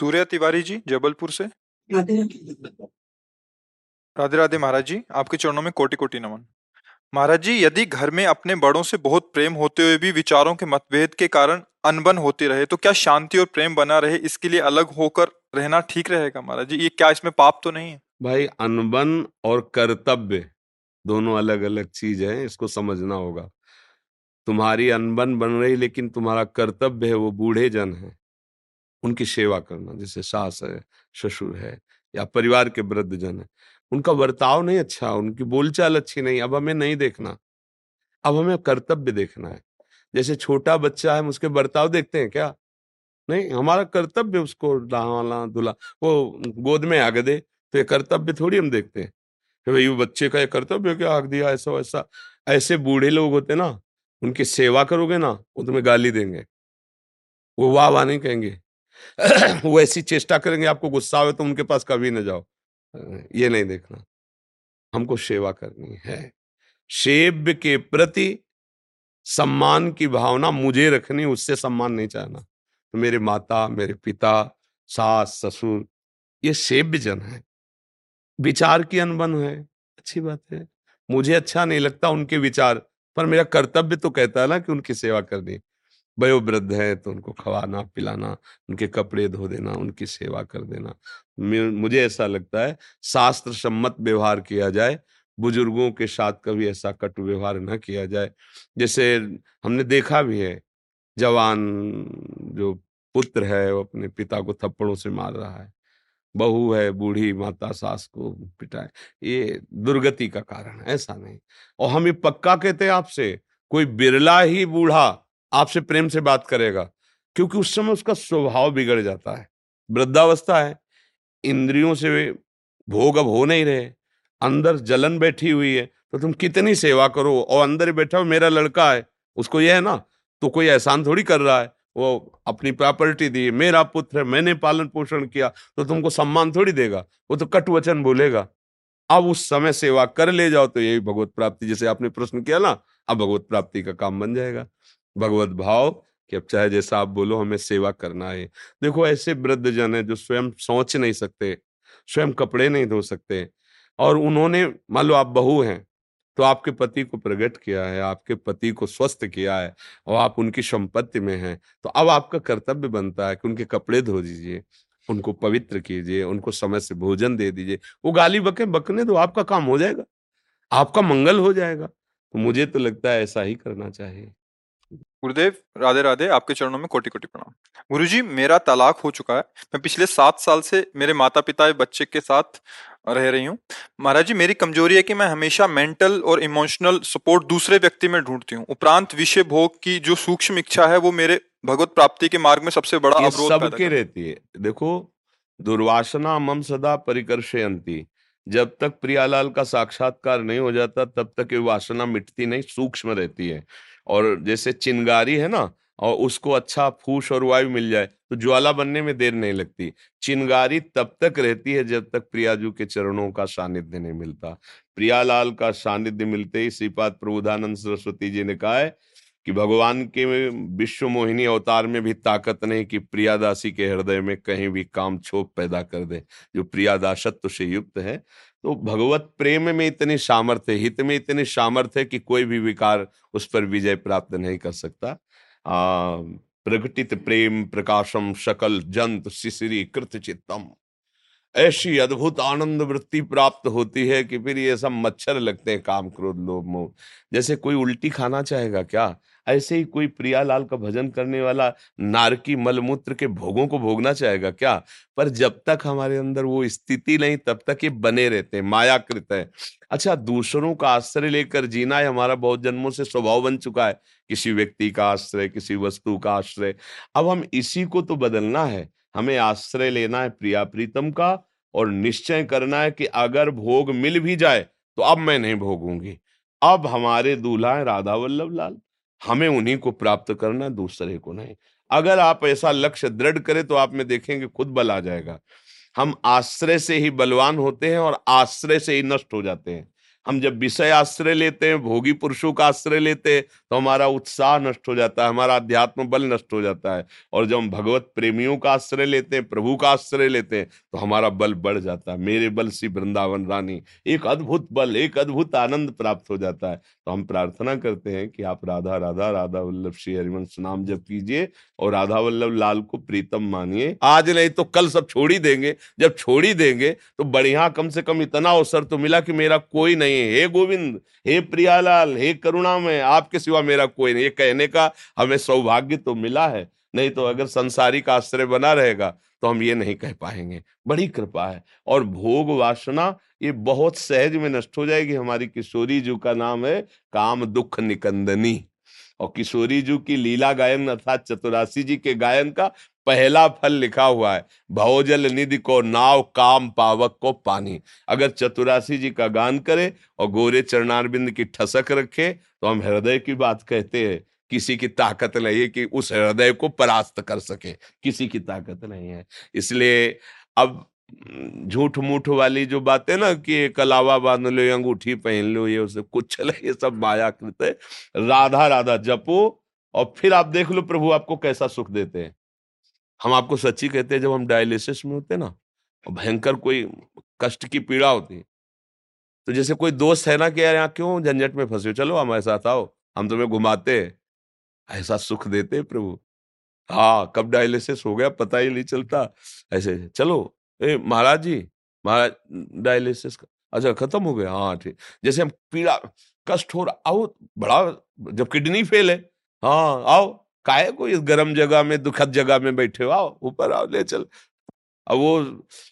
सूर्या तिवारी जी जबलपुर से? राधे राधे महाराज जी आपके चरणों में कोटि कोटि नमन। महाराज जी यदि घर में अपने बड़ों से बहुत प्रेम होते हुए भी विचारों के मतभेद के कारण अनबन होती रहे तो क्या शांति और प्रेम बना रहे इसके लिए अलग होकर रहना ठीक रहेगा महाराज जी? ये क्या इसमें पाप तो नहीं है? भाई अनबन और कर्तव्य दोनों अलग अलग चीज़ है इसको समझना होगा। तुम्हारी अनबन बन रही लेकिन तुम्हारा कर्तव्य है वो बूढ़े जन है। उनकी सेवा करना, जैसे सास है, ससुर है या परिवार के वृद्ध जन है, उनका बर्ताव नहीं अच्छा उनकी बोलचाल अच्छी नहीं, अब हमें नहीं देखना। अब हमें कर्तव्य देखना है। जैसे छोटा बच्चा है, हम उसके बर्ताव देखते हैं क्या? नहीं, हमारा कर्तव्य उसको नहवाना धुला, वो गोद में आग दे तो ये कर्तव्य थोड़ी हम देखते हैं। कि भाई बच्चे का ये कर्तव्य क्या आग दिया, ऐसा वैसा। ऐसे बूढ़े लोग होते ना, उनकी सेवा करोगे ना, वो तुम्हें गाली देंगे। वो वाह वाह नहीं कहेंगे। वो ऐसी चेष्टा करेंगे आपको, गुस्सा आवे तो उनके पास कभी ना जाओ। ये नहीं देखना। हमको सेवा करनी है। सेव्य के प्रति सम्मान की भावना मुझे रखनी, उससे सम्मान नहीं चाहना। तो मेरे माता, मेरे पिता, सास, ससुर, ये सेव्य जन है। विचार की अनबन है। अच्छी बात है। मुझे अच्छा नहीं लगता उनके विचार, पर मेरा कर्तव्य तो कहता है ना कि उनकी सेवा करनी वयोवृद्ध है तो उनको खवाना, पिलाना, उनके कपड़े धो देना, उनकी सेवा कर देना। मुझे ऐसा लगता है शास्त्र सम्मत व्यवहार किया जाए, बुज़ुर्गों के साथ कभी ऐसा कटु व्यवहार न किया जाए। जैसे हमने देखा भी है, जवान जो पुत्र है, वो अपने पिता को थप्पड़ों से मार रहा है। बहू है, बूढ़ी माता सास को पिटाए। ये दुर्गति का कारण ऐसा नहीं। और हम ये पक्का कहते हैं आपसे, कोई बिरला ही बूढ़ा आपसे प्रेम से बात करेगा, क्योंकि उस समय उसका स्वभाव बिगड़ जाता है। वृद्धावस्था है, इंद्रियों से भोग अब हो नहीं रहे, अंदर जलन बैठी हुई है तो तुम कितनी सेवा करो, और अंदर ही बैठा हो, मेरा लड़का है, उसको यह है ना तो कोई एहसान थोड़ी कर रहा है, वो अपनी प्रॉपर्टी दी, मेरा पुत्र है, मैंने पालन पोषण किया तो तुमको सम्मान थोड़ी देगा, वो तो कट वचन बोलेगा। अब उस समय सेवा कर ले जाओ तो यही भगवत प्राप्ति, जैसे आपने प्रश्न किया ना, अब भगवत प्राप्ति का काम बन जाएगा। भगवत भाव कि अब चाहे जैसा आप बोलो, हमें सेवा करना है। देखो, ऐसे वृद्ध जन है जो स्वयं सोच नहीं सकते, स्वयं कपड़े नहीं धो सकते और उन्होंने, मान लो आप बहू हैं तो आपके पति को प्रकट किया है, आपके पति को स्वस्थ किया है और आप उनकी संपत्ति में हैं तो अब आपका कर्तव्य बनता है कि उनके कपड़े धो दीजिए, उनको पवित्र कीजिए, उनको समय से भोजन दे दीजिए। वो गाली बके, बकने दो, आपका काम हो जाएगा, आपका मंगल हो जाएगा। तो मुझे तो लगता है ऐसा ही करना चाहिए। गुरुदेव राधे राधे आपके चरणों में कोटि कोटि प्रणाम। गुरुजी मेरा तलाक हो चुका है। मैं पिछले सात साल से मेरे माता पिता बच्चे के साथ रह रही हूँ। महाराज जी मेरी कमज़ोरी है कि मैं हमेशा मेंटल और इमोशनल सपोर्ट दूसरे व्यक्ति में ढूंढती हूँ। उपरांत विषय भोग की जो सूक्ष्म इच्छा है वो मेरे भगवत प्राप्ति के मार्ग में सबसे बड़ा अवरोध सबके रहती है। देखो दुर्वासना मम सदा परिकर्षयंती जब तक प्रियालाल का साक्षात्कार नहीं हो जाता तब तक ये वासना मिटती नहीं सूक्ष्म रहती है। और जैसे चिंगारी है ना, और उसको अच्छा फूस और वायु मिल जाए तो ज्वाला बनने में देर नहीं लगती। चिंगारी तब तक रहती है जब तक प्रियाजू के चरणों का सानिध्य नहीं मिलता। प्रियालाल का सानिध्य मिलते ही श्रीपाद प्रबोधानंद सरस्वती जी ने कहा है कि भगवान के विश्व मोहिनी अवतार में भी ताकत नहीं कि प्रियादासी के हृदय में कहीं भी काम छोप पैदा कर दे, जो प्रियादासत्व से युक्त है। तो भगवत प्रेम में इतनी सामर्थ्य, हित में इतनी सामर्थ्य कि कोई भी विकार उस पर विजय प्राप्त नहीं कर सकता। प्रकटित प्रेम प्रकाशम शकल जंत शिशिरी कृत चित्तम। ऐसी अद्भुत आनंद वृत्ति प्राप्त होती है कि फिर ये सब मच्छर लगते हैं काम क्रोध लोभ मोह। जैसे कोई उल्टी खाना चाहेगा क्या? ऐसे ही कोई प्रियालाल का भजन करने वाला नारकी मलमूत्र के भोगों को भोगना चाहेगा क्या? पर जब तक हमारे अंदर वो स्थिति नहीं, तब तक ये बने रहते हैं, मायाकृत है। अच्छा दूसरों का आश्रय लेकर जीना है हमारा बहुत जन्मों से स्वभाव बन चुका है। किसी व्यक्ति का आश्रय, किसी वस्तु का आश्रय। अब हम इसी को तो बदलना है। हमें आश्रय लेना है प्रिया प्रीतम का और निश्चय करना है कि अगर भोग मिल भी जाए तो अब मैं नहीं भोगूँगी। अब हमारे दूल्हा है राधा वल्लभ लाल। हमें उन्हीं को प्राप्त करना दूसरे को नहीं। अगर आप ऐसा लक्ष्य दृढ़ करें तो आप में देखेंगे खुद बल आ जाएगा। हम आश्रय से ही बलवान होते हैं और आश्रय से ही नष्ट हो जाते हैं। हम जब विषय आश्रय लेते हैं, भोगी पुरुषों का आश्रय लेते हैं तो हमारा उत्साह नष्ट हो जाता है, हमारा अध्यात्म बल नष्ट हो जाता है। और जब हम भगवत प्रेमियों का आश्रय लेते हैं, प्रभु का आश्रय लेते हैं तो हमारा बल बढ़ जाता है। मेरे बल सी वृंदावन रानी, एक अद्भुत बल, एक अद्भुत आनंद प्राप्त हो जाता है। तो हम प्रार्थना करते हैं कि आप राधा राधा राधा वल्लभ श्री हरिवंश नाम जब कीजिए और राधा वल्लभ लाल को प्रीतम मानिए। आज नहीं तो कल सब छोड़ ही देंगे। जब छोड़ ही देंगे तो बढ़िया कम से कम इतना अवसर तो मिला कि मेरा कोई नहीं है। हे गोविंद, हे प्रियालाल, हे करुणा में आपके सिवा मेरा कोई नहीं। ये कहने का हमें सौभाग्य तो मिला है, नहीं तो अगर संसारिक आश्रय बना रहेगा तो हम ये नहीं कह पाएँगे। बड़ी कृपा है। और भोग वासना, ये बहुत सहज में नष्ट हो जाएगी। हमारी किशोरी जी का नाम है काम दुख निकंदनी। और किशोरी जी की लीला गायन अर्थात चतुरासी जी के गायन का पहला फल लिखा हुआ है, भवजल निधि को नाव काम पावक को पानी। अगर चतुरासी जी का गान करे और गोरे चरणारबिंद की ठसक रखे तो हम हृदय की बात कहते हैं, किसी की ताकत नहीं है कि उस हृदय को परास्त कर सके। किसी की ताकत नहीं है। इसलिए अब झूठ मूठ वाली जो बातें ना कि कलावा बाँध लो अंगूठी पहन लो, ये उसे कुछ ये सब माया कृत है। राधा राधा जपो और फिर आप देख लो प्रभु आपको कैसा सुख देते हैं। हम आपको सच्ची कहते हैं, जब हम डायलिसिस में होते ना भयंकर कोई कष्ट की पीड़ा होती तो जैसे कोई दोस्त है ना कि यार यहाँ क्यों झंझट में फंसे हो, चलो हमारे साथ आओ, हम तुम्हें घुमाते ऐसा सुख देते प्रभु। हाँ कब डायलिसिस हो गया पता ही नहीं चलता। ऐसे, चलो, ए, महाराज जी, महाराज डायलिसिस अच्छा खत्म हो गया हाँ ठीक। जैसे हम पीड़ा, कष्ट हो रहा, आओ, बड़ा, जब किडनी फेल है हाँ आओ। काहे को इस गर्म जगह में, दुखद जगह में बैठे हो? आओ, ऊपर आओ, ले चल। अब वो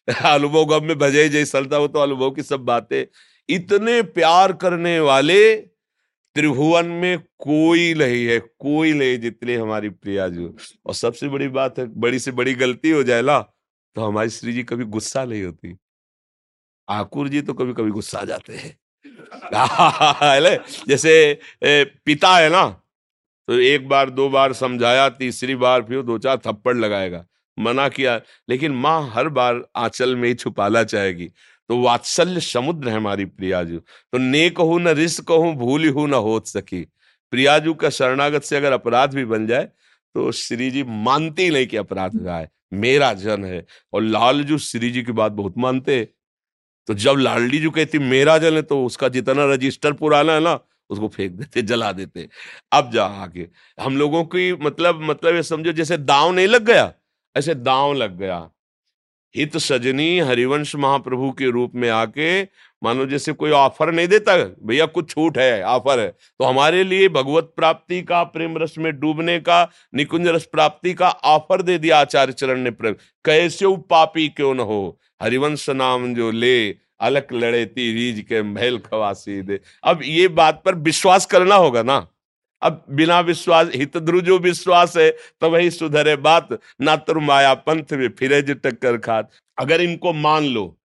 अनुभव गम में भजे जैसे चलता वो तो अनुभव की सब बातें। इतने प्यार करने वाले त्रिभुवन में कोई नहीं है, कोई नहीं जितने हमारी प्रिया जी और सबसे बड़ी बात है, बड़ी से बड़ी गलती हो जाए ना तो हमारी श्री जी कभी गुस्सा नहीं होती। आकुर जी तो कभी कभी गुस्सा आ जाते हैं। जैसे पिता है ना तो एक बार, दो बार समझाया, तीसरी बार फिर दो चार थप्पड़ लगाएगा। मना किया। लेकिन माँ हर बार आंचल में ही छुपाना चाहेगी। तो वात्सल्य समुद्र है हमारी प्रियाजू। तो नेक हो, न रिस्क हूँ, भूल हूँ, न हो सकी। प्रियाजू का शरणागत से अगर अपराध भी बन जाए तो श्री जी मानते ही नहीं कि अपराध हुआ है। मेरा जन है। और लालजू श्री जी की बात बहुत मानते। तो जब लालडी जू कहती, मेरा जन है तो उसका जितना रजिस्टर पुराना है ना उसको फेंक देते, जला देते। अब जा आके, हम लोगों की मतलब मतलब ये समझो, जैसे दाव नहीं लग गया, ऐसे दाव लग गया। हित सजनी हरिवंश महाप्रभु के रूप में आके, मानो जैसे कोई ऑफ़र नहीं देता, भैया, कुछ छूट है, ऑफ़र है। तो हमारे लिए भगवत प्राप्ति का, प्रेम रस में डूबने का, निकुंज रस प्राप्ति का ऑफ़र दे दिया आचार्य चरण ने प्रेम कैसे पापी क्यों न हो? हरिवंश नाम जो ले अलग लड़े रीज के महल खवासी दे अब ये बात पर विश्वास करना होगा ना। अब बिना विश्वास, हित जो विश्वास है तो वही सुधरे बात। ना तुर माया पंथ में फिरे टक्कर खात। अगर इनको मान लो,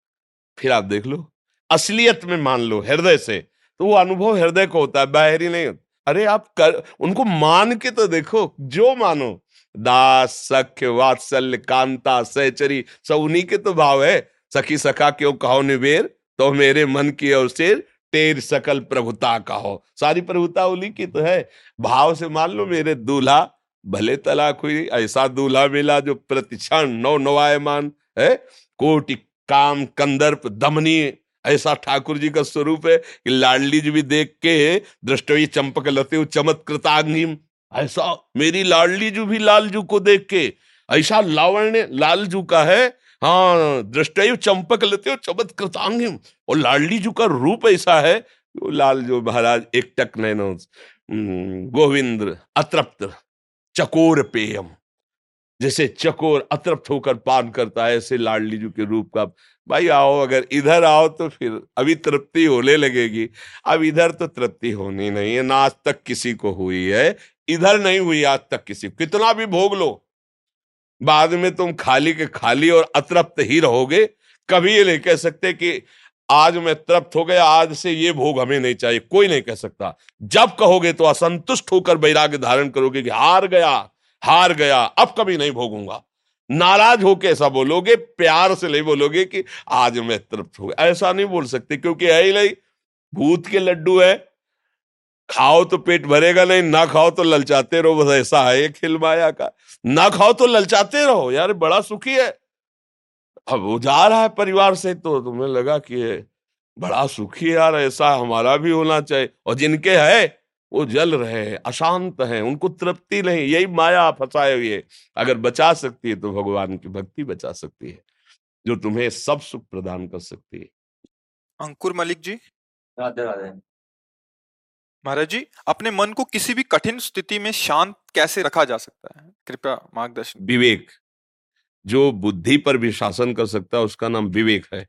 फिर आप देख लो। असलियत में मान लो, हृदय से। तो वो अनुभव हृदय को होता है, बाहरी नहीं होता। अरे आप कर, उनको मान के तो देखो, जो मानो। दास, सख्य, वात्सल्य, कांता, सहचरी सब उन्हीं के तो भाव है। सखी सखा क्यों कहो निबेर तो मेरे मन की ओर से टेर सकल प्रभुता का हो सारी प्रभुता उन्हीं की तो है। भाव से मान लो मेरे दूल्हा, भले तलाक हुई, ऐसा दूल्हा मिला जो प्रतिक्षण नौ नवायमान है? कोटि काम, कंदर्प, दमनी, ऐसा ठाकुर जी का स्वरूप है कि लाडली जी भी देख के दृष्टि चंपक लते चमत्कृताग्निम ऐसा मेरी लाडली जू भी लालजू को देख के, ऐसा लावण्य लालजू का है हाँ दृष्टि चंपक लेते हो चमत्कृतांगिम। और लाडली जू का रूप ऐसा है, वो लाल जो महाराज, एक टक नैनो गोविंद अतृप्त, चकोर पेयम। जैसे चकोर अतृप्त होकर पान करता है, ऐसे लाडली जू के रूप का। भाई आओ, अगर इधर आओ तो फिर, अभी तृप्ति होने लगेगी। अब इधर तो तृप्ति होनी नहीं है, ना आज तक किसी को हुई है। इधर नहीं हुई, आज तक किसी कितना भी भोग लो। बाद में तुम खाली के खाली और अतृप्त ही रहोगे। कभी ये नहीं कह सकते कि आज मैं तृप्त हो गया, आज से ये भोग हमें नहीं चाहिए। कोई नहीं कह सकता। जब कहोगे तो असंतुष्ट होकर वैराग्य धारण करोगे कि हार गया हार गया, अब कभी नहीं भोगूँगा। नाराज़ होके ऐसा बोलोगे, प्यार से नहीं बोलोगे कि आज मैं तृप्त हो गया। ऐसा नहीं बोल सकते, क्योंकि है ही नहीं। भूत के लड्डू है खाओ तो पेट भरेगा नहीं ना खाओ तो ललचाते रहो बस ऐसा है खेल माया का। ना खाओ तो ललचाते रहो यार बड़ा सुखी है। अब वो जा रहा है परिवार से तो तुम्हें लगा कि बड़ा सुखी यार ऐसा हमारा भी होना चाहिए। और जिनके है वो जल रहे हैं अशांत हैं उनको तृप्ति नहीं यही माया फंसाए हुए अगर बचा सकती है तो भगवान की भक्ति बचा सकती है जो तुम्हें सब सुख प्रदान कर सकती है। अंकुर मलिक जी? राधे राधे। महाराज जी, अपने मन को किसी भी कठिन स्थिति में शांत कैसे रखा जा सकता है? कृपया मार्गदर्शन विवेक। जो बुद्धि पर भी शासन कर सकता है, उसका नाम विवेक है।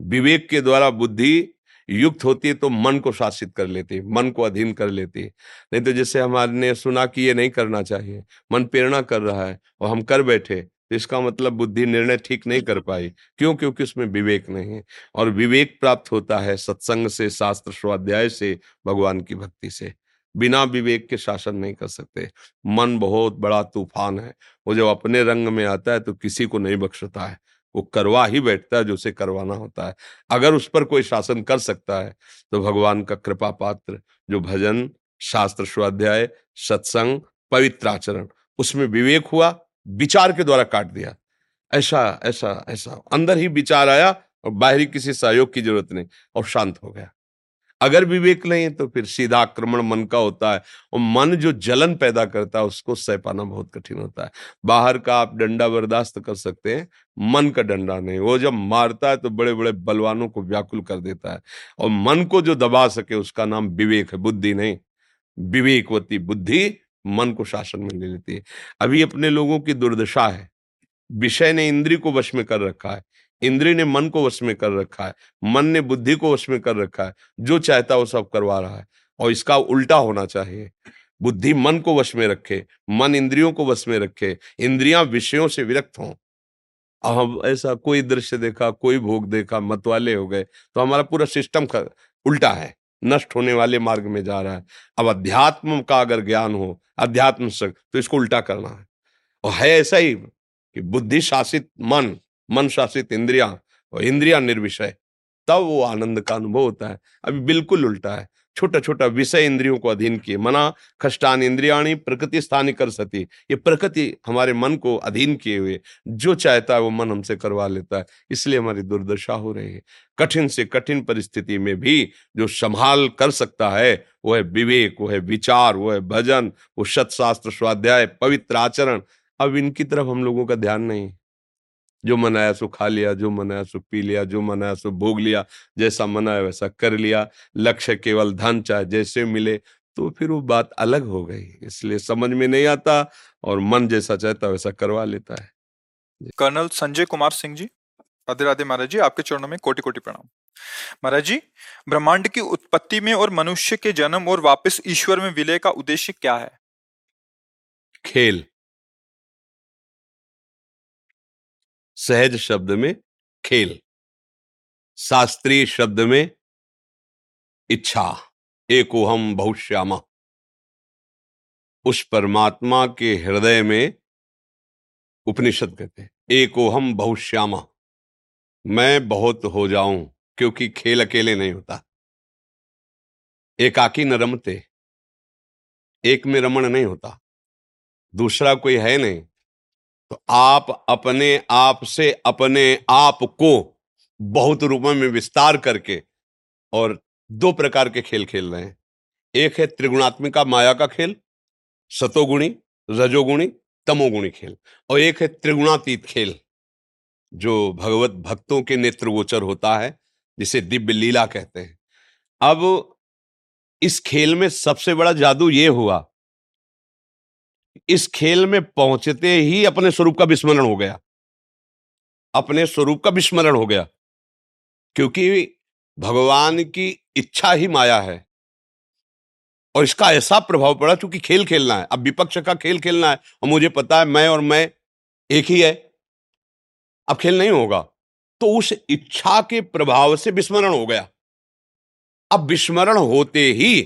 विवेक के द्वारा बुद्धि युक्त होती है तो मन को शासित कर लेती है, मन को अधीन कर लेती है। नहीं तो जैसे हमारे सुना कि ये नहीं करना चाहिए, मन प्रेरणा कर रहा है, और हम कर बैठे तो इसका मतलब बुद्धि निर्णय ठीक नहीं कर पाई। क्यों? क्योंकि उसमें विवेक नहीं है। और विवेक प्राप्त होता है सत्संग से शास्त्र स्वाध्याय से भगवान की भक्ति से। बिना विवेक के शासन नहीं कर सकते। मन बहुत बड़ा तूफ़ान है। वो जब अपने रंग में आता है तो किसी को नहीं बख्शता है। वो करवा ही बैठता है जो उसे करवाना होता है। अगर उस पर कोई शासन कर सकता है तो भगवान का कृपा पात्र जो भजन शास्त्र स्वाध्याय सत्संग पवित्र आचरण उसमें विवेक हुआ विचार के द्वारा काट दिया। ऐसा ऐसा ऐसा। अंदर ही विचार आया और बाहरी किसी सहयोग की ज़रूरत नहीं और शांत हो गया। अगर विवेक नहीं तो फिर सीधा आक्रमण मन का होता है और मन जो जलन पैदा करता है उसको सह पाना बहुत कठिन होता है। बाहर का आप डंडा बर्दाश्त कर सकते हैं, मन का डंडा नहीं। वो जब मारता है तो बड़े बड़े बलवानों को व्याकुल कर देता है और मन को जो दबा सके उसका नाम विवेक है, बुद्धि नहीं। विवेकवती बुद्धि मन को शासन में ले लेती है। अभी अपने लोगों की दुर्दशा है। विषय ने इंद्री को वश में कर रखा है। इंद्री ने मन को वश में कर रखा है। मन ने बुद्धि को वश में कर रखा है। जो चाहता वो सब करवा रहा है और इसका उल्टा होना चाहिए। बुद्धि मन को वश में रखे, मन इंद्रियों को वश में रखे, इंद्रियाँ विषयों से विरक्त हों। हम ऐसा कोई दृश्य देखा, कोई भोग देखा, मतवाले हो गए तो हमारा पूरा सिस्टम उल्टा है। नष्ट होने वाले मार्ग में जा रहा है। अब अध्यात्म का अगर ज्ञान हो, अध्यात्म तो इसको उल्टा करना है। और है ऐसा ही कि बुद्धि शासित मन मन शासित इंद्रिया और इंद्रिया निर्विषय, तब वो आनंद का अनुभव होता है। अभी बिल्कुल उल्टा है। छोटा छोटा विषय इंद्रियों को अधीन किए। मना खष्टान इंद्रियाणी, प्रकृति स्थानी कर सती। ये प्रकृति हमारे मन को अधीन किए हुए। जो चाहता है वो मन हमसे करवा लेता है। इसलिए हमारी दुर्दशा हो रही है। कठिन से कठिन परिस्थिति में भी जो संभाल कर सकता है, वो है विवेक, वो है विचार, वो है भजन, वो सत्शास्त्र स्वाध्याय, पवित्र आचरण। अब इनकी तरफ़ हम लोगों का ध्यान नहीं। जो मनाया सो खा लिया जो मनाया सो पी लिया जो मनाया सो भोग लिया जैसा मनाया वैसा कर लिया लक्ष्य केवल धन चाहे जैसे मिले तो फिर वो बात अलग हो गई। इसलिए समझ में नहीं आता और मन जैसा चाहता वैसा करवा लेता है। कर्नल संजय कुमार सिंह जी राधे राधे महाराज जी आपके चरणों में कोटि कोटि प्रणाम। महाराज जी ब्रह्मांड की उत्पत्ति में और मनुष्य के जन्म और वापस ईश्वर में विलय का उद्देश्य क्या है? खेल। सहज शब्द में खेल। शास्त्रीय शब्द में इच्छा। एको हम बहुश्यामा उस परमात्मा के हृदय में उपनिषद कहते हैं। एको हम बहुश्यामा मैं बहुत हो जाऊँ, क्योंकि खेल अकेले नहीं होता। एकाकी न रमते। एक में रमण नहीं होता। दूसरा कोई है नहीं। तो आप अपने आप से अपने आप को बहुत रूपों में विस्तार करके और दो प्रकार के खेल खेल रहे हैं। एक है त्रिगुणात्मिका माया का खेल, सतोगुणी, रजोगुणी, तमोगुणी खेल और एक है त्रिगुणातीत खेल, जो भगवत भक्तों के नेत्रगोचर होता है, जिसे दिव्य लीला कहते हैं। अब इस खेल में सबसे बड़ा जादू ये हुआ इस खेल में पहुँचते ही अपने स्वरूप का विस्मरण हो गया। अपने स्वरूप का विस्मरण हो गया, क्योंकि भगवान की इच्छा ही माया है। और इसका ऐसा प्रभाव पड़ा क्योंकि खेल खेलना है, अब विपक्ष का खेल खेलना है, और मुझे पता है मैं और मैं एक ही है, अब खेल नहीं होगा। तो उस इच्छा के प्रभाव से विस्मरण हो गया। अब विस्मरण होते ही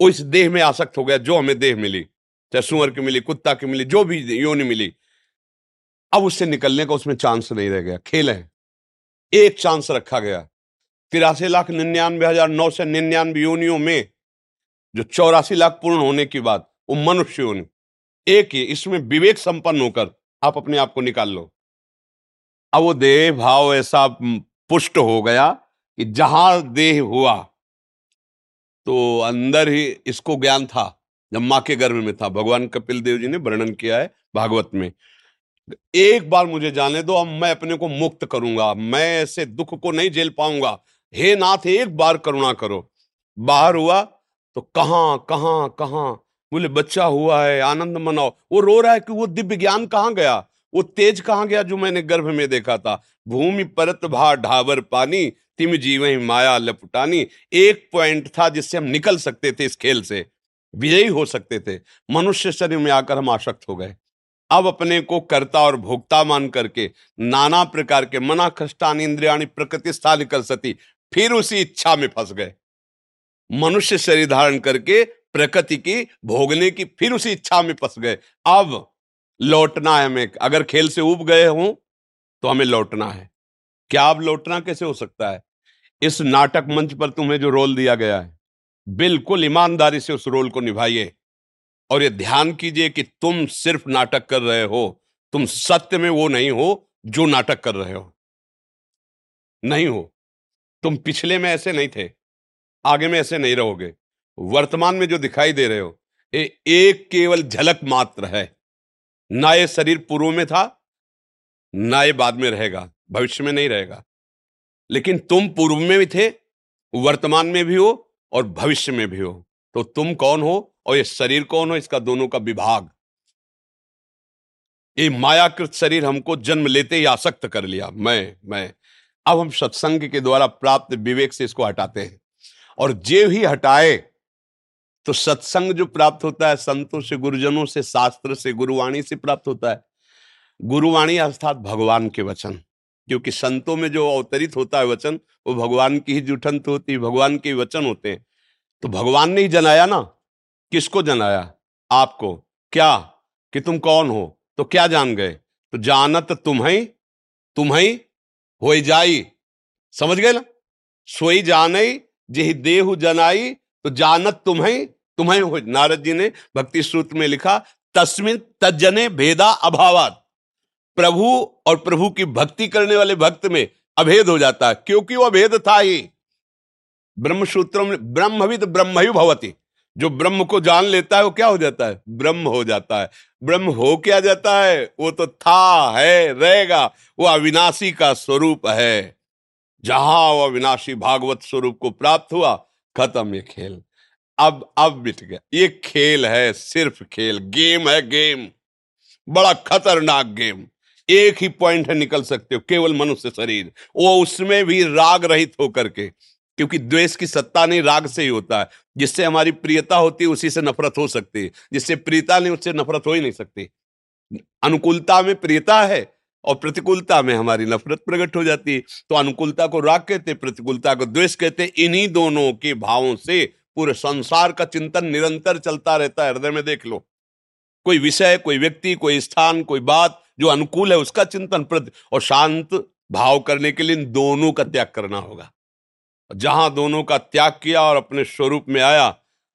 वो इस देह में आसक्त हो गया, जो हमें देह मिली। चाहे सुअर की मिली, कुत्ता की मिली, जो भी योनि मिली, अब उससे निकलने का उसमें चांस नहीं रह गया। खेल है। एक चांस रखा गया। तिरासी लाख निन्यानवे हज़ार नौ सौ निन्यानवे योनियों में, जो चौरासी लाख पूर्ण होने की बात, वो मनुष्य योनि। एक ही, इसमें विवेक संपन्न होकर आप अपने आप को निकाल लो। अब वो देह भाव ऐसा पुष्ट हो गया कि जहाँ देह हुआ तो अंदर ही इसको ज्ञान था। जब माँ के गर्भ में था, भगवान कपिल देव जी ने वर्णन किया है भागवत में। एक बार मुझे जाने दो, अब मैं अपने को मुक्त करूँगा, मैं ऐसे दुख को नहीं झेल पाऊँगा। हे नाथ, एक बार करुणा करो। बाहर हुआ तो कहाँ कहाँ कहाँ? बोले, बच्चा हुआ है, आनंद मनाओ। वो रो रहा है कि वो दिव्य ज्ञान कहाँ गया? वो तेज कहाँ गया जो मैंने गर्भ में देखा था? भूमि, परत भा ढावर पानी, तिम जीव माया, लपटानी। एक पॉइंट था जिससे हम निकल सकते थे इस खेल से। विजयी हो सकते थे। मनुष्य शरीर में आकर हम आशक्त हो गए। अब अपने को कर्ता और भोक्ता मान करके नाना प्रकार के मना कष्टान इंद्रियाणी प्रकृति स्थान कर सती, फिर उसी इच्छा में फंस गए। मनुष्य शरीर धारण करके प्रकृति की, भोगने की, फिर उसी इच्छा में फंस गए। अब लौटना है हमें। अगर खेल से उब गए हों तो हमें लौटना है। क्या अब लौटना कैसे हो सकता है? इस नाटक मंच पर तुम्हें जो रोल दिया गया है बिल्कुल ईमानदारी से उस रोल को निभाइए। और ये ध्यान कीजिए कि तुम सिर्फ़ नाटक कर रहे हो, तुम सत्य में वो नहीं हो जो नाटक कर रहे हो। नहीं हो। तुम पिछले में ऐसे नहीं थे, आगे में ऐसे नहीं रहोगे। वर्तमान में जो दिखाई दे रहे हो, ये एक केवल झलक मात्र है। ना ये शरीर पूर्व में था, ना ये बाद में रहेगा, भविष्य में नहीं रहेगा। लेकिन तुम पूर्व में भी थे, वर्तमान में भी हो और भविष्य में भी हो। तो तुम कौन हो और ये शरीर कौन हो? इसका दोनों का विभाग। ये मायाकृत शरीर हमको जन्म लेते ही आसक्त कर लिया। मैं मैं। अब हम सत्संग के द्वारा प्राप्त विवेक से इसको हटाते हैं। और जे ही हटाए तो सत्संग जो प्राप्त होता है, संतों से, गुरुजनों से, शास्त्र से, गुरुवाणी से प्राप्त होता है। गुरुवाणी अर्थात भगवान के वचन। क्योंकि संतों में जो अवतरित होता है वचन, वो भगवान की ही जुठंत होती है, भगवान के वचन होते हैं। तो भगवान ने ही जनाया ना? किसको जनाया? आपको। क्या? कि तुम कौन हो? तो क्या जान गए? तो जानत तुम्हें तुम्हें हो जाई। समझ गए ना? सोई जान, जही देहु जनाई तो जानत तुम्हें तुम्हें हो। नारद जी ने भक्ति सूत्र में लिखा, तस्मिन तजने भेदा अभावात। प्रभु और प्रभु की भक्ति करने वाले भक्त में अभेद हो जाता है। क्योंकि वो अभेद था ही। ब्रह्म सूत्रों में ब्रह्मविद ब्रह्म ही भवती। जो ब्रह्म को जान लेता है, वो क्या हो जाता है? ब्रह्म हो जाता है। ब्रह्म हो क्या जाता है? वो तो था, है, रहेगा। वो अविनाशी का स्वरूप है। जहाँ वो अविनाशी भागवत स्वरूप को प्राप्त हुआ, खत्म ये खेल। अब अब बिट गया। ये खेल है, सिर्फ़ खेल। गेम है गेम। बड़ा खतरनाक गेम। एक ही पॉइंट है, निकल सकते हो, केवल मनुष्य शरीर। वो उसमें भी राग रहित होकर के, क्योंकि द्वेष की सत्ता नहीं, राग से ही होता है। जिससे हमारी प्रियता होती है, उसी से नफरत हो सकती है। जिससे प्रियता नहीं, उससे नफरत हो ही नहीं सकती। अनुकूलता में प्रियता है और प्रतिकूलता में हमारी नफरत प्रकट हो जाती है। तो अनुकूलता को राग कहते प्रतिकूलता को द्वेष कहते इन्हीं दोनों के भावों से पूरे संसार का चिंतन निरंतर चलता रहता है। हृदय में देख लो। कोई विषय, कोई व्यक्ति, कोई स्थान, कोई बात जो अनुकूल है उसका चिंतन प्रति और शांत भाव करने के लिए इन दोनों का त्याग करना होगा। जहाँ दोनों का त्याग किया और अपने स्वरूप में आया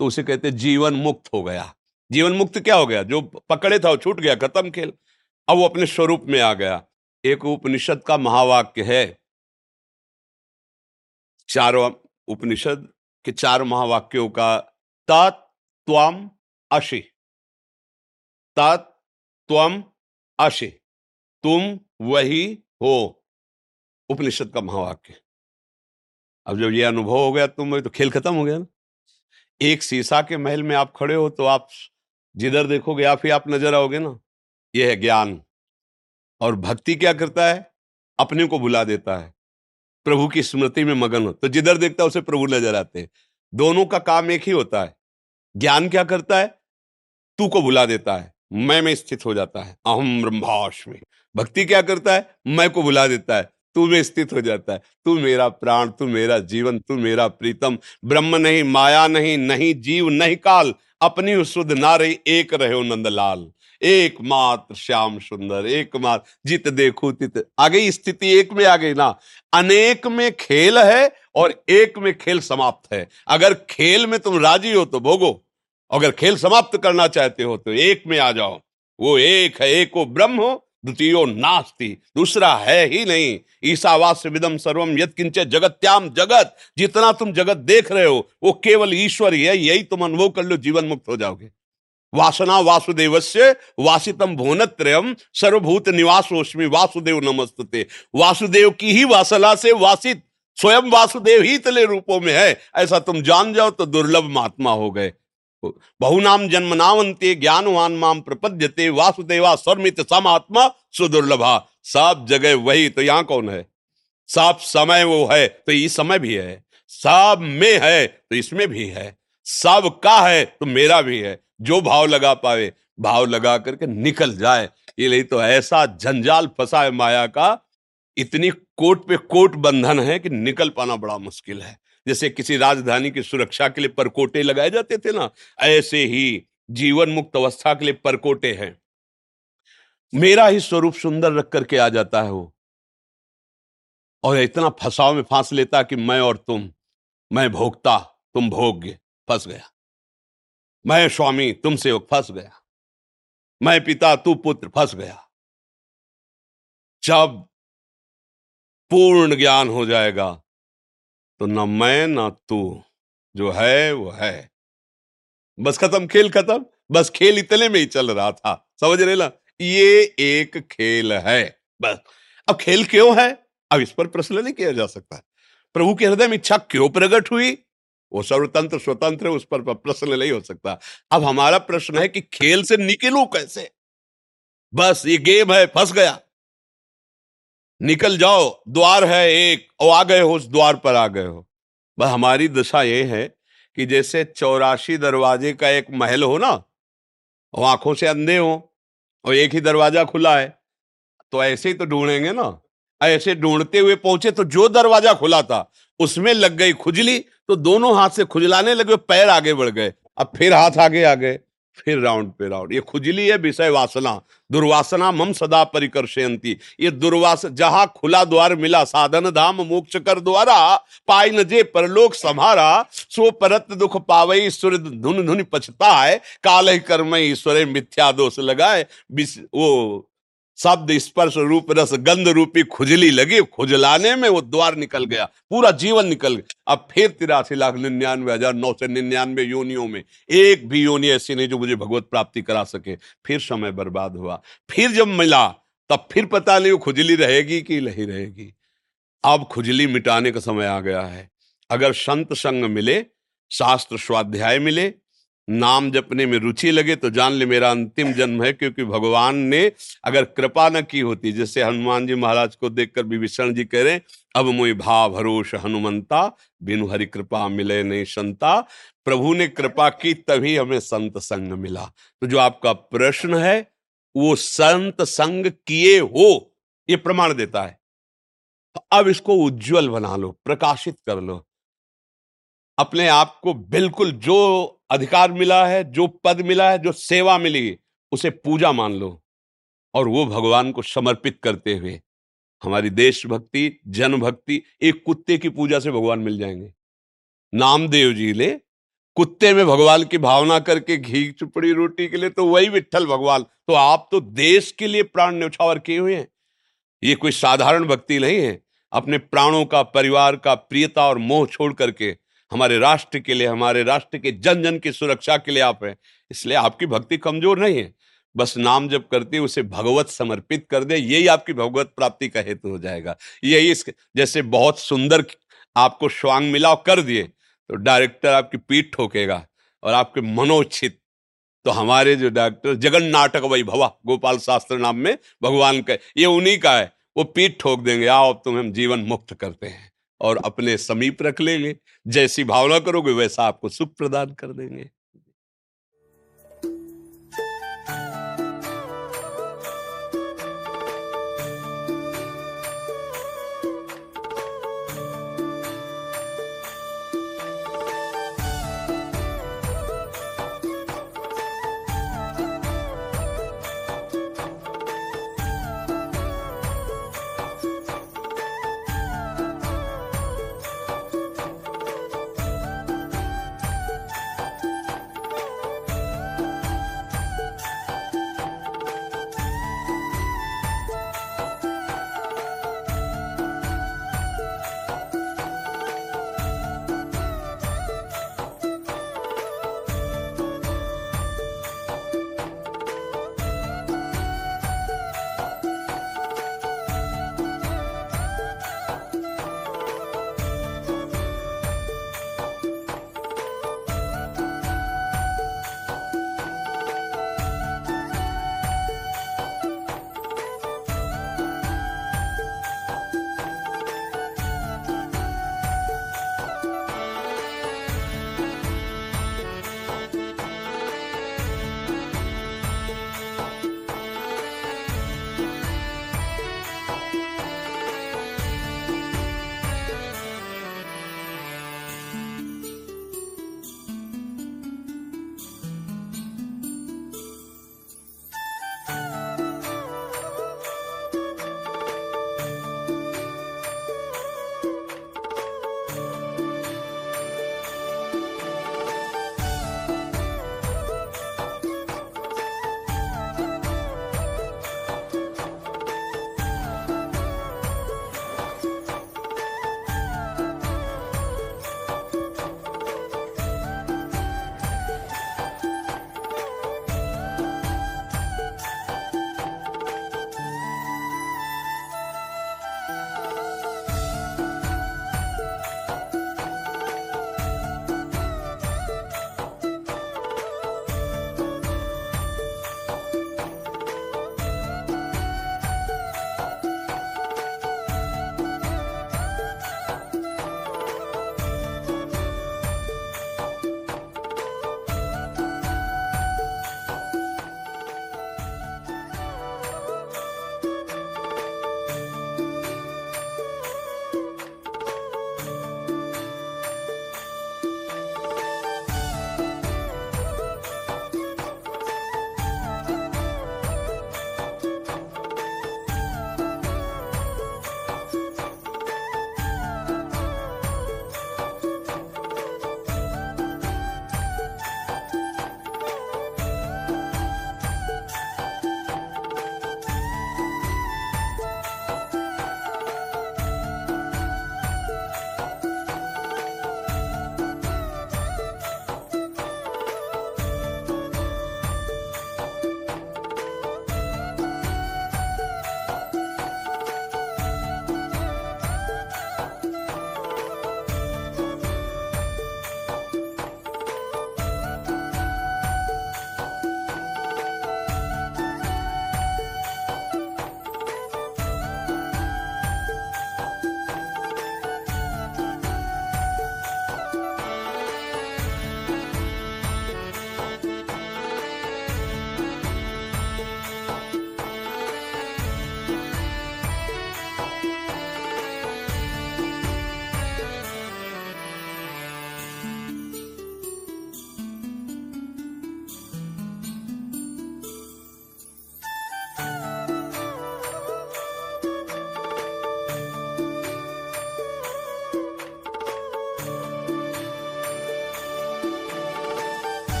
तो उसे कहते जीवन मुक्त हो गया। जीवन मुक्त क्या हो गया? जो पकड़े था वो छूट गया, खत्म खेल। अब वो अपने स्वरूप में आ गया। एक उपनिषद का महावाक्य है। चारों उपनिषद के चार महावाक्यों का तत्वम अशि। तत्वम अशि तुम वही हो। उपनिषद का महावाक्य। अब जब ये अनुभव हो गया तुम तो खेल खत्म हो गया ना। एक शीशा के महल में आप खड़े हो तो आप जिधर देखोगे आप ही आप नज़र आओगे ना। ये है ज्ञान। और भक्ति क्या करता है? अपने को बुला देता है। प्रभु की स्मृति में मगन हो। तो जिधर देखता है उसे प्रभु नज़र आते हैं। दोनों का काम एक ही होता है। ज्ञान क्या करता है? तू को बुला देता है। मैं में स्थित हो जाता है। अहम ब्रह्माष्मी भक्ति क्या करता है? मैं को बुला देता है। तू में स्थित हो जाता है। तू मेरा प्राण, तू मेरा जीवन, तू मेरा प्रीतम। ब्रह्म नहीं, माया नहीं नहीं जीव, नहीं काल। अपनी शुद्ध ना रही एक रहे नंदलाल। एकमात्र श्याम सुंदर, एकमात्र। जित देखो तित। आ गई स्थिति एक में आ गई ना। अनेक में खेल है और एक में खेल समाप्त है। अगर खेल में तुम राज़ी हो तो भोगो। अगर खेल समाप्त करना चाहते हो तो एक में आ जाओ। वो एक है, एक वो ब्रह्म हो, द्वितीयो नास्ति, दूसरा है ही नहीं। ईसावास्य विदम सर्वम यद किंचे जगत्याम जगत। जितना तुम जगत देख रहे हो, वो केवल ईश्वर ही है, यही तुम अनुभव कर लो, जीवन मुक्त हो जाओगे। वासना वासुदेव से वासितम भुवनत्रयम सर्वभूत निवासोष्मी वासुदेव नमस्ते वासुदेव की ही वासना से वासित, स्वयं वासुदेव ही तले रूपों में है। ऐसा तुम जान जाओ तो दुर्लभ महात्मा हो गए। बहुनाम जन्मनावंते ज्ञानवान माम प्रपद्यते, वासुदेवा स्वर्मित समात्मा, सुदुर्लभा। सब जगह वही तो यहाँ कौन है? सब समय वो है तो ये समय भी है। सब में है तो इसमें भी है। सब का है तो मेरा भी है। जो भाव लगा पावे, भाव लगा करके निकल जाए। ये नहीं तो ऐसा जंजाल फंसा है माया का। इतनी कोट पे कोट बंधन है कि निकल पाना बड़ा मुश्किल है। जैसे किसी राजधानी की सुरक्षा के लिए परकोटे लगाए जाते थे ना, ऐसे ही जीवन मुक्त अवस्था के लिए परकोटे हैं। मेरा ही स्वरूप सुंदर रख करके आ जाता है वो। और इतना फसाव में फांस लेता कि मैं और तुम, मैं भोगता, तुम भोग्य, फंस गया। मैं स्वामी, तुम सेवक, फंस गया। मैं पिता, तू पुत्र, फंस गया। जब पूर्ण ज्ञान हो जाएगा तो न मैं, ना तू। जो है, वो है। बस खत्म, खेल खत्म। बस खेल इतने में ही चल रहा था। समझ रहे ना? ये एक खेल है। बस। अब खेल क्यों है? अब इस पर प्रश्न नहीं किया जा सकता। प्रभु के हृदय में इच्छा क्यों प्रकट हुई? वो सर्वतंत्र, स्वतंत्र उस पर प्रश्न नहीं हो सकता। अब हमारा प्रश्न है कि खेल से निकलू कैसे? बस, ये गेम है, फंस गया। निकल जाओ, द्वार है एक और आ गए हो, उस द्वार पर आ गए हो। बस हमारी दशा ये है कि जैसे चौरासी दरवाजे का एक महल हो ना और आँखों से अंधे हो और एक ही दरवाज़ा खुला है तो ऐसे ही तो ढूंढेंगे ना। ऐसे ढूंढते हुए पहुँचे तो जो दरवाज़ा खुला था, उसमें लग गई खुजली तो दोनों हाथ से खुजलाने लगे, पैर आगे बढ़ गए, अब फिर हाथ आगे आ गए। फिर राउंड पे राउंड। ये खुजली है, विषय वासना। दुर्वासना मम सदा परिकर्षयंती ये दुर्वास, जहाँ खुला द्वार मिला, साधन धाम मोक्ष कर द्वारा, पाई न जे परलोक समारा सो परत दुख पावई ईश्वर धुन धुन पछता है काल कर्म ईश्वर मिथ्या दोष लगाए वो शब्द स्पर्श रूप रस गंध रूपी खुजली लगी, खुजलाने में वो द्वार निकल गया, पूरा जीवन निकल गया। अब फिर तिरासी लाख निन्यानवे हज़ार नौ सौ निन्यानवे योनियों में एक भी योनि ऐसी नहीं जो मुझे भगवत प्राप्ति करा सके। फिर समय बर्बाद हुआ। फिर जब मिला, तब फिर पता नहीं वो खुजली रहेगी कि नहीं रहेगी। अब खुजली मिटाने का समय आ गया है। अगर संत संग मिले, शास्त्र स्वाध्याय मिले नाम जपने में रुचि लगे तो जान ले मेरा अंतिम जन्म है, क्योंकि भगवान ने अगर कृपा न की होती, जैसे हनुमान जी महाराज को देखकर विभीषण जी कह रहे अब मुई भा भरोस हनुमंता, बिनु हरि कृपा मिले नहीं संता। प्रभु ने कृपा की तभी हमें संत संग मिला। तो जो आपका प्रश्न है, वो संत संग किए हो, ये प्रमाण देता है। तो अब इसको उज्जवल बना लो, प्रकाशित कर लो। अपने आप को बिल्कुल जो अधिकार मिला है, जो पद मिला है, जो सेवा मिली, उसे पूजा मान लो। और वो भगवान को समर्पित करते हुए, हमारी देशभक्ति जन भक्ति एक कुत्ते की पूजा से भगवान मिल जाएँगे। नामदेव जी ले कुत्ते में भगवान की भावना करके घी, चुपड़ी, रोटी के लिए तो वही विठल भगवान तो आप तो देश के लिए प्राण न्यौछावर किए हुए हैं। ये कोई साधारण भक्ति नहीं है। अपने प्राणों का, परिवार का, प्रियता और मोह छोड़ करके हमारे राष्ट्र के लिए, हमारे राष्ट्र के जन जन की सुरक्षा के लिए आप हैं। इसलिए आपकी भक्ति कमज़ोर नहीं है। बस नाम जब करते उसे भगवत समर्पित कर दे, यही आपकी भगवत प्राप्ति का हेतु हो जाएगा। यही इस जैसे बहुत सुंदर आपको स्वांग मिला कर दिए तो डायरेक्टर आपकी पीठ ठोकेगा और आपके मनोचित तो हमारे जो डॉक्टर जगन नाटक वही भवा गोपाल शास्त्र नाम में भगवान का, ये उन्हीं का है। वो पीठ ठोक देंगे, आओ अब तुम्हें हम जीवन मुक्त करते हैं। और अपने समीप रख लेंगे। जैसी भावना करोगे वैसा आपको सुख प्रदान कर देंगे।